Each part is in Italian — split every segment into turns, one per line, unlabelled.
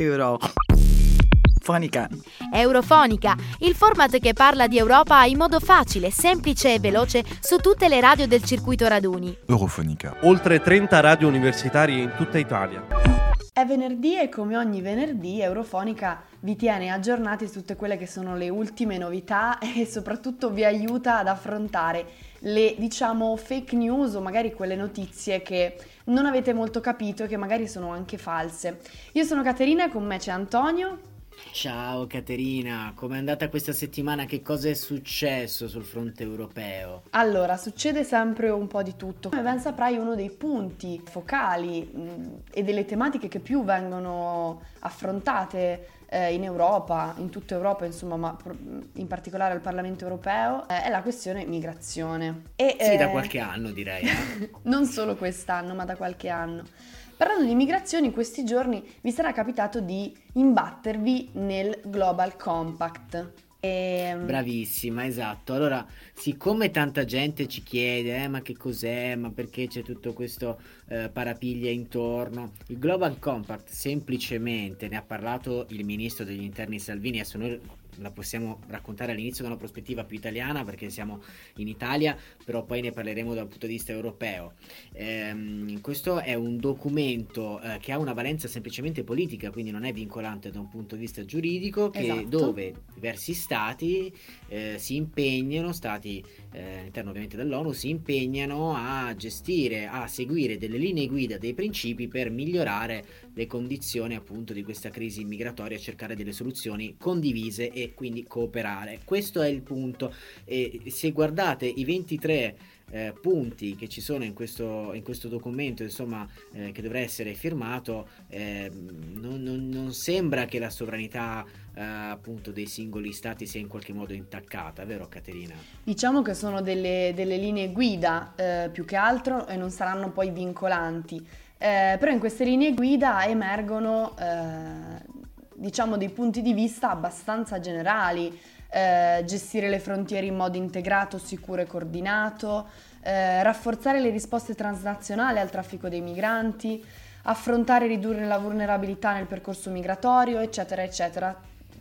Eurofonica.
Eurofonica, il format che parla di Europa in modo facile, semplice e veloce su tutte le radio del circuito raduni.
Eurofonica.
Oltre 30 radio universitarie in tutta Italia.
È venerdì e come ogni venerdì Eurofonica vi tiene aggiornati su tutte quelle che sono le ultime novità e soprattutto vi aiuta ad affrontare le diciamo fake news o magari quelle notizie che non avete molto capito e che magari sono anche false. Io sono Caterina e con me c'è Antonio.
Ciao Caterina, com'è andata questa settimana? Che cosa è successo sul fronte europeo?
Allora, succede sempre un po' di tutto. Come ben saprai, uno dei punti focali mh, e delle tematiche che più vengono affrontate eh, in Europa, in tutta Europa, insomma, ma in particolare al Parlamento europeo, eh, è la questione migrazione.
E, sì, da eh, qualche anno direi. Eh.
non solo quest'anno, ma da qualche anno. Parlando di migrazioni, in questi giorni vi sarà capitato di imbattervi nel Global Compact.
E... Ehm, Bravissima, esatto. Allora, siccome tanta gente ci chiede, eh, ma che cos'è, ma perché c'è tutto questo eh, parapiglia intorno, il Global Compact semplicemente ne ha parlato il ministro degli interni Salvini, adesso noi la possiamo raccontare all'inizio da una prospettiva più italiana perché siamo in Italia, però poi ne parleremo dal punto di vista europeo. Ehm, questo è un documento eh, che ha una valenza semplicemente politica, quindi non è vincolante da un punto di vista giuridico, che, esatto. dove diversi stati eh, si impegnano, stati eh, all'interno ovviamente dell'ONU, si impegnano a gestire, a seguire delle linee guida, dei principi per migliorare le condizioni appunto di questa crisi migratoria, cercare delle soluzioni condivise e quindi cooperare. Questo è il punto. E se guardate i 23 eh, punti che ci sono in questo, in questo documento, insomma, eh, che dovrà essere firmato, eh, non, non, non, sembra che la sovranità eh, appunto dei singoli stati sia in qualche modo intaccata, vero Caterina?
Diciamo che sono delle, delle linee guida eh, più che altro e non saranno poi vincolanti. Eh, però in queste linee guida emergono diciamo dei punti di vista abbastanza generali, eh, gestire le frontiere in modo integrato, sicuro e coordinato, eh, rafforzare le risposte transnazionali al traffico dei migranti, affrontare e ridurre la vulnerabilità nel percorso migratorio, eccetera, eccetera.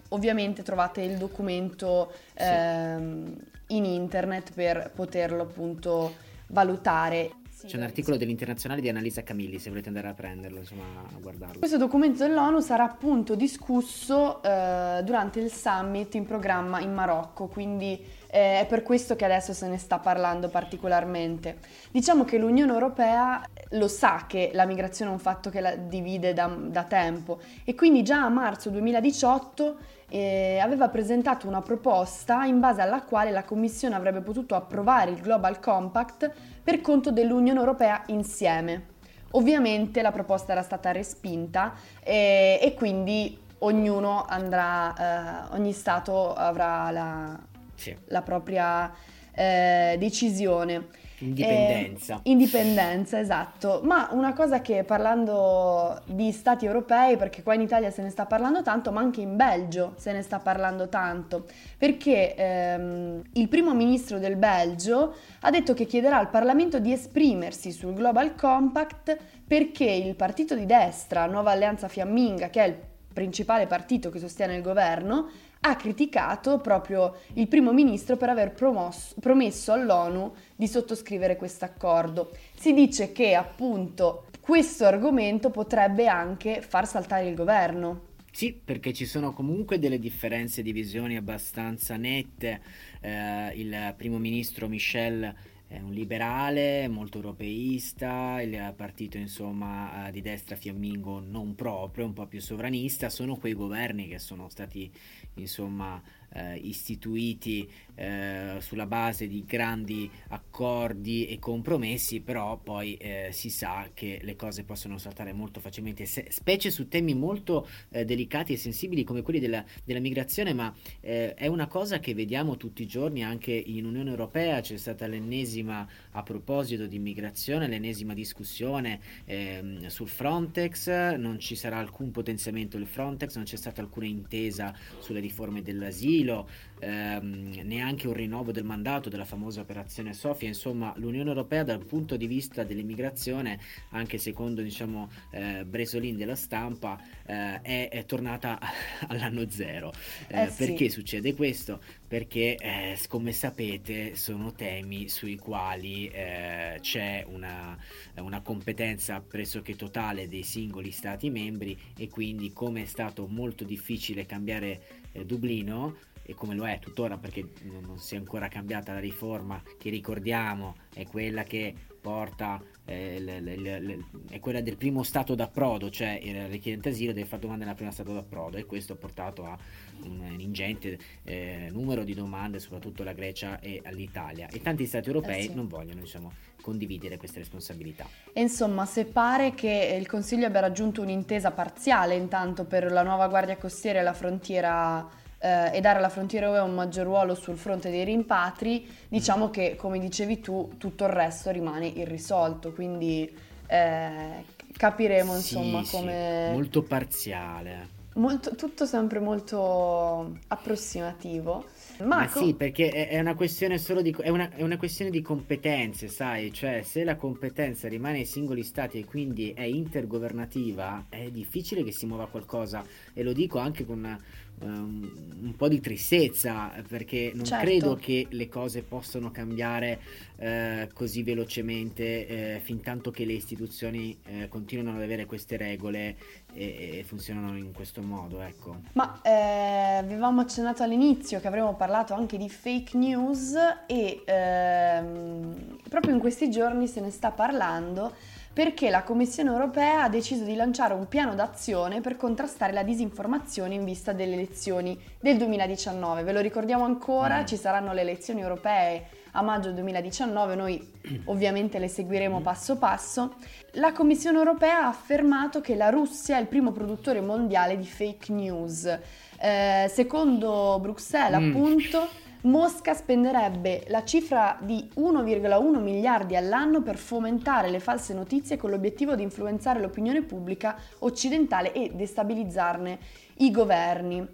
Ovviamente trovate il documento sì. ehm, in internet per poterlo appunto valutare.
C'è un articolo dell'Internazionale di Annalisa Camilli, se volete andare a prenderlo, insomma, a guardarlo.
Questo documento dell'ONU sarà appunto discusso eh, durante il summit in programma in Marocco, quindi eh, è per questo che adesso se ne sta parlando particolarmente. Diciamo che l'Unione Europea lo sa che la migrazione è un fatto che la divide da, da tempo e quindi già a marzo 2018 eh, aveva presentato una proposta in base alla quale la Commissione avrebbe potuto approvare il Global Compact per conto dell'Unione Europea insieme. Ovviamente la proposta era stata respinta eh, e quindi ognuno andrà, eh, ogni Stato avrà la, sì. la propria eh, decisione.
Indipendenza.
Eh, indipendenza, esatto. Ma una cosa che parlando di stati europei, perché qua in Italia se ne sta parlando tanto, ma anche in Belgio se ne sta parlando tanto, perché ehm, il primo ministro del Belgio ha detto che chiederà al Parlamento di esprimersi sul Global Compact perché il partito di destra, Nuova Alleanza Fiamminga, che è il principale partito che sostiene il governo, ha criticato proprio il primo ministro per aver promosso, promesso all'ONU di sottoscrivere questo accordo. Si dice che appunto questo argomento potrebbe anche far saltare il governo.
Sì, perché ci sono comunque delle differenze di visioni abbastanza nette. Eh, il primo ministro Michel è un liberale, molto europeista, il partito insomma eh, di destra fiammingo non proprio, un po' più sovranista, sono quei governi che sono stati insomma eh, istituiti eh, sulla base di grandi accordi e compromessi, però poi eh, si sa che le cose possono saltare molto facilmente, se, specie su temi molto eh, delicati e sensibili come quelli della, della migrazione, ma eh, è una cosa che vediamo tutti i giorni anche in Unione Europea, c'è stata l'ennesima a proposito di immigrazione, l'ennesima discussione ehm, sul Frontex, non ci sarà alcun potenziamento del Frontex, non c'è stata alcuna intesa sulle riforme dell'asilo d'asilo, ehm, neanche un rinnovo del mandato della famosa operazione Sofia, insomma l'Unione Europea dal punto di vista dell'immigrazione, anche secondo diciamo, eh, Bresolin della stampa, eh, è, è, tornata all'anno zero. Eh, eh, perché succede questo? Perché eh, come sapete sono temi sui quali eh, c'è una, una competenza pressoché totale dei singoli Stati membri e quindi come è stato molto difficile cambiare Dublino, e come lo è tuttora perché non si è ancora cambiata la riforma che ricordiamo è quella che porta eh, le, le, le, è quella del primo stato d'approdo cioè il richiedente asilo deve fare domande nel primo stato d'approdo e questo ha portato a un, un ingente eh, numero di domande soprattutto alla Grecia e all'Italia e tanti stati europei eh sì. non vogliono diciamo condividere queste responsabilità.
E insomma, se pare che il Consiglio abbia raggiunto un'intesa parziale intanto per la nuova Guardia Costiera e la frontiera eh, e dare alla frontiera UE un maggior ruolo sul fronte dei rimpatri, diciamo che come dicevi tu tutto il resto rimane irrisolto, quindi eh, capiremo insomma
sì,
come...
Sì, molto parziale.
Molto, tutto sempre molto approssimativo.
Ma sì, perché è, una questione solo di, è una, è una questione di competenze, sai? Cioè, se la competenza rimane ai singoli stati e quindi è intergovernativa, è difficile che si muova qualcosa. E lo dico anche con una, um, un po' di tristezza perché non certo. credo che le cose possano cambiare uh, così velocemente uh, fin tanto che le istituzioni uh, continuano ad avere queste regole e, e funzionano in questo modo ecco.
ma eh, avevamo accennato all'inizio che avremmo parlato anche di fake news e ehm, proprio in questi giorni se ne sta parlando perché la Commissione europea ha deciso di lanciare un piano d'azione per contrastare la disinformazione in vista delle elezioni del 2019. Ve lo ricordiamo ancora, mm. ci saranno le elezioni europee a maggio 2019, noi ovviamente le seguiremo passo passo. La Commissione europea ha affermato che la Russia è il primo produttore mondiale di fake news. Eh, secondo Bruxelles, mm. appunto, Mosca spenderebbe la cifra di 1,1 miliardi all'anno per fomentare le false notizie con l'obiettivo di influenzare l'opinione pubblica occidentale e destabilizzarne i governi.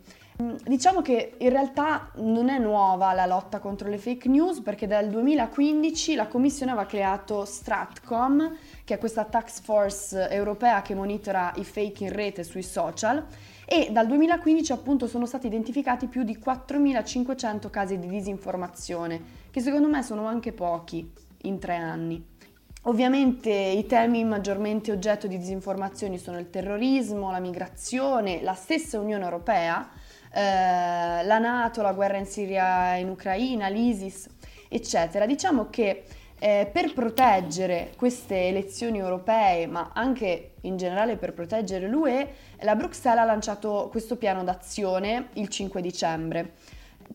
Mm, diciamo che in realtà non è nuova la lotta contro le fake news perché dal 2015 la Commissione aveva creato Stratcom, che è questa task force europea che monitora i fake in rete sui social e dal 2015 appunto sono stati identificati più di 4.500 casi di disinformazione, che secondo me sono anche pochi in tre anni. Ovviamente i temi maggiormente oggetto di disinformazioni sono il terrorismo, la migrazione, la stessa Unione Europea, eh, la Nato, la guerra in Siria e in Ucraina, l'ISIS, eccetera. Diciamo che eh, per proteggere queste elezioni europee, ma anche in generale per proteggere l'UE, la Bruxelles ha lanciato questo piano d'azione il 5 dicembre.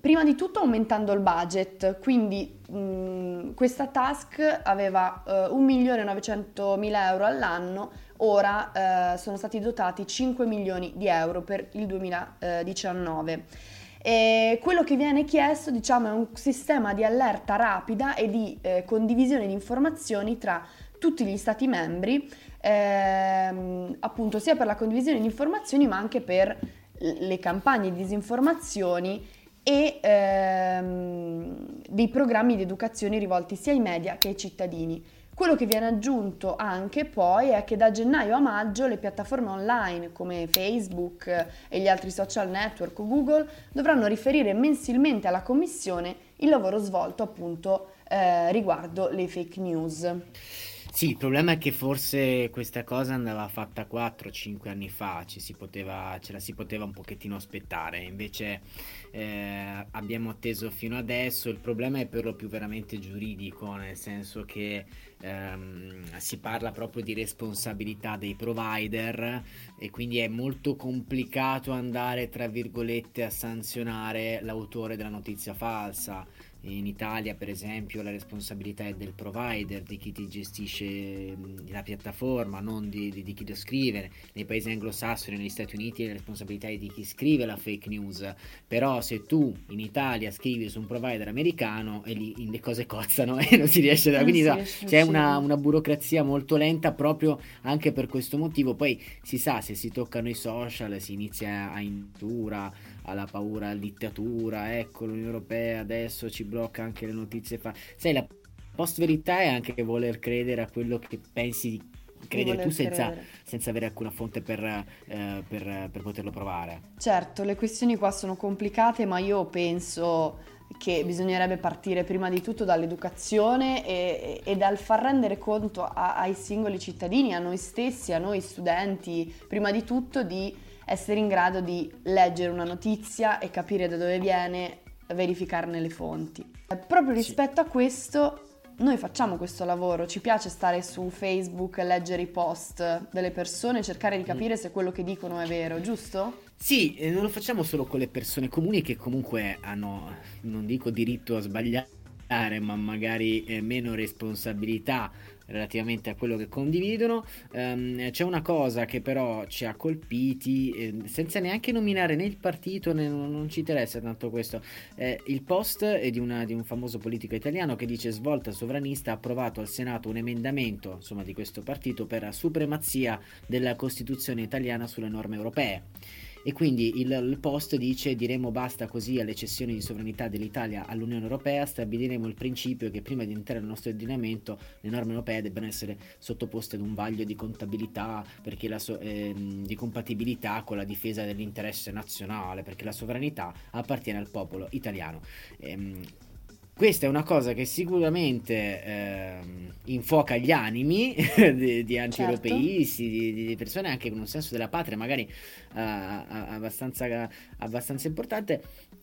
Prima di tutto aumentando il budget, quindi mh, questa task aveva uh, 1.900.000 euro all'anno, ora uh, sono stati dotati 5 milioni di euro per il 2019. E quello che viene chiesto diciamo, è un sistema di allerta rapida e di eh, condivisione di informazioni tra tutti gli stati membri, ehm, appunto sia per la condivisione di informazioni ma anche per le campagne di disinformazioni e ehm, dei programmi di educazione rivolti sia ai media che ai cittadini. Quello che viene aggiunto anche poi è che da gennaio a maggio le piattaforme online come Facebook e gli altri social network o Google dovranno riferire mensilmente alla Commissione il lavoro svolto appunto eh, riguardo le fake news.
Sì, il problema è che forse questa cosa andava fatta 4-5 anni fa, poteva, ce la si poteva un pochettino aspettare, invece eh, abbiamo atteso fino adesso, il problema è per lo più veramente giuridico, nel senso che ehm, si parla proprio di responsabilità dei provider e quindi è molto complicato andare, tra virgolette, a sanzionare l'autore della notizia falsa in Italia, per esempio, la responsabilità è del provider, di chi ti gestisce la piattaforma, non di, di, di chi lo scrive. Nei paesi anglosassoni, negli Stati Uniti, la responsabilità è di chi scrive la fake news. Però, se tu in Italia scrivi su un provider americano, e lì le cose cozzano e non si riesce a. Quindi no, c'è una, una, burocrazia molto lenta proprio anche per questo motivo. Poi si sa, se si toccano i social, si inizia a indura alla paura, alla dittatura, ecco l'Unione Europea adesso ci blocca anche le notizie fa... Sai, la post verità è anche voler credere a quello che pensi di credere tu senza, senza, avere alcuna fonte per, eh, per, per poterlo provare.
Certo, le questioni qua sono complicate, ma io penso che bisognerebbe partire prima di tutto dall'educazione e, e dal far rendere conto a, ai singoli cittadini, a noi stessi, a noi studenti, prima di tutto di essere in grado di leggere una notizia e capire da dove viene, verificarne le fonti. Proprio rispetto sì. a questo noi facciamo questo lavoro, ci piace stare su Facebook, leggere i post delle persone, cercare di mm. capire se quello che dicono è vero, giusto?
Sì, non lo facciamo solo con le persone comuni che comunque hanno, non dico diritto a sbagliare, ma magari eh, meno responsabilità relativamente a quello che condividono. Um, c'è una cosa che però ci ha colpiti, eh, senza neanche nominare né il partito, né, non ci interessa tanto questo. Eh, il post è di, una, di, un famoso politico italiano che dice svolta sovranista ha approvato al Senato un emendamento insomma, di questo partito per la supremazia della Costituzione italiana sulle norme europee e quindi il, il, post dice diremo basta così alle cessioni di sovranità dell'Italia all'Unione Europea, stabiliremo il principio che prima di entrare nel nostro ordinamento le norme europee debbano essere sottoposte ad un vaglio di contabilità perché la so, eh, di compatibilità con la difesa dell'interesse nazionale, perché la sovranità appartiene al popolo italiano. Ehm, questa è una cosa che sicuramente eh, infuoca gli animi di, di anti-europeisti, certo. di, di, persone anche con un senso della patria magari uh, abbastanza, abbastanza importante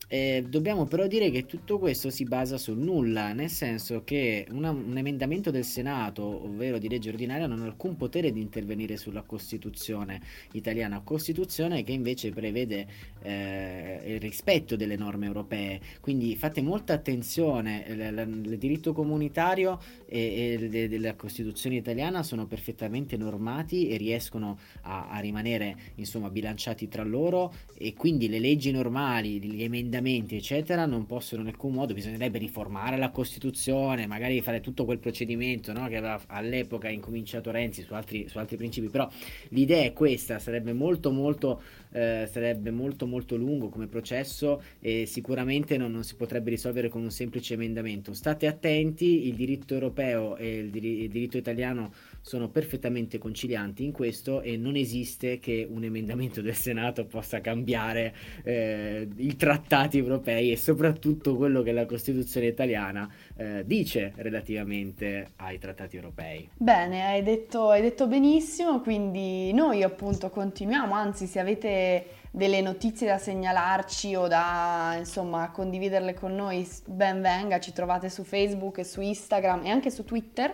eh, dobbiamo però dire che tutto questo si basa sul nulla, nel senso che una, un emendamento del Senato, ovvero di legge ordinaria, non ha alcun potere di intervenire sulla Costituzione italiana, Costituzione che invece prevede eh, il rispetto delle norme europee. Quindi fate molta attenzione, il, diritto comunitario e, e della Costituzione italiana sono perfettamente normati e riescono a, a rimanere insomma bilanciati tra loro e quindi le leggi normali, gli emendamenti, eccetera, non possono in alcun modo, bisognerebbe riformare la Costituzione, magari fare tutto quel procedimento no, che aveva all'epoca incominciato Renzi su altri, su altri principi, però l'idea è questa, sarebbe molto molto, eh, sarebbe molto molto lungo come processo e sicuramente non, non, si potrebbe risolvere con un semplice emendamento. State attenti, il diritto europeo e il, dir- il diritto italiano sono perfettamente concilianti in questo e non esiste che un emendamento del Senato possa cambiare eh, i trattati europei e soprattutto quello che la Costituzione italiana eh, dice relativamente ai trattati europei.
Bene, hai detto, hai detto benissimo, quindi noi appunto continuiamo, anzi se avete delle notizie da segnalarci o da insomma condividerle con noi, ben venga, ci trovate su Facebook su Instagram e anche su Twitter.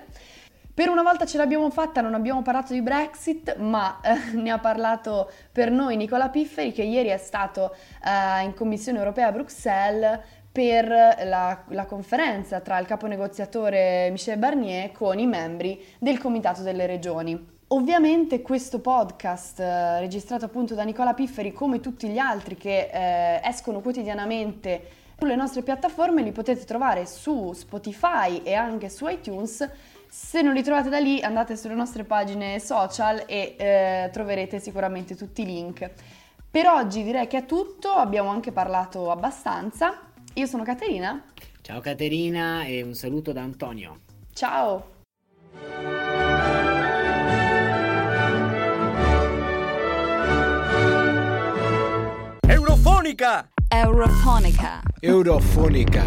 Per una volta ce l'abbiamo fatta, non abbiamo parlato di Brexit, ma eh, ne ha parlato per noi Nicola Pifferi che ieri è stato eh, in Commissione europea a Bruxelles per la, la, conferenza tra il capo negoziatore Michel Barnier con i membri del Comitato delle Regioni. Ovviamente questo podcast eh, registrato appunto da Nicola Pifferi come tutti gli altri che eh, escono quotidianamente sulle nostre piattaforme li potete trovare su Spotify e anche su iTunes se non li trovate da lì andate sulle nostre pagine social e eh, troverete sicuramente tutti i link. Per oggi direi che è tutto, abbiamo anche parlato abbastanza. Io sono Caterina.
Ciao Caterina e un saluto da Antonio.
Ciao.
Eurofonica!
Eurofonica.
Eurofonica.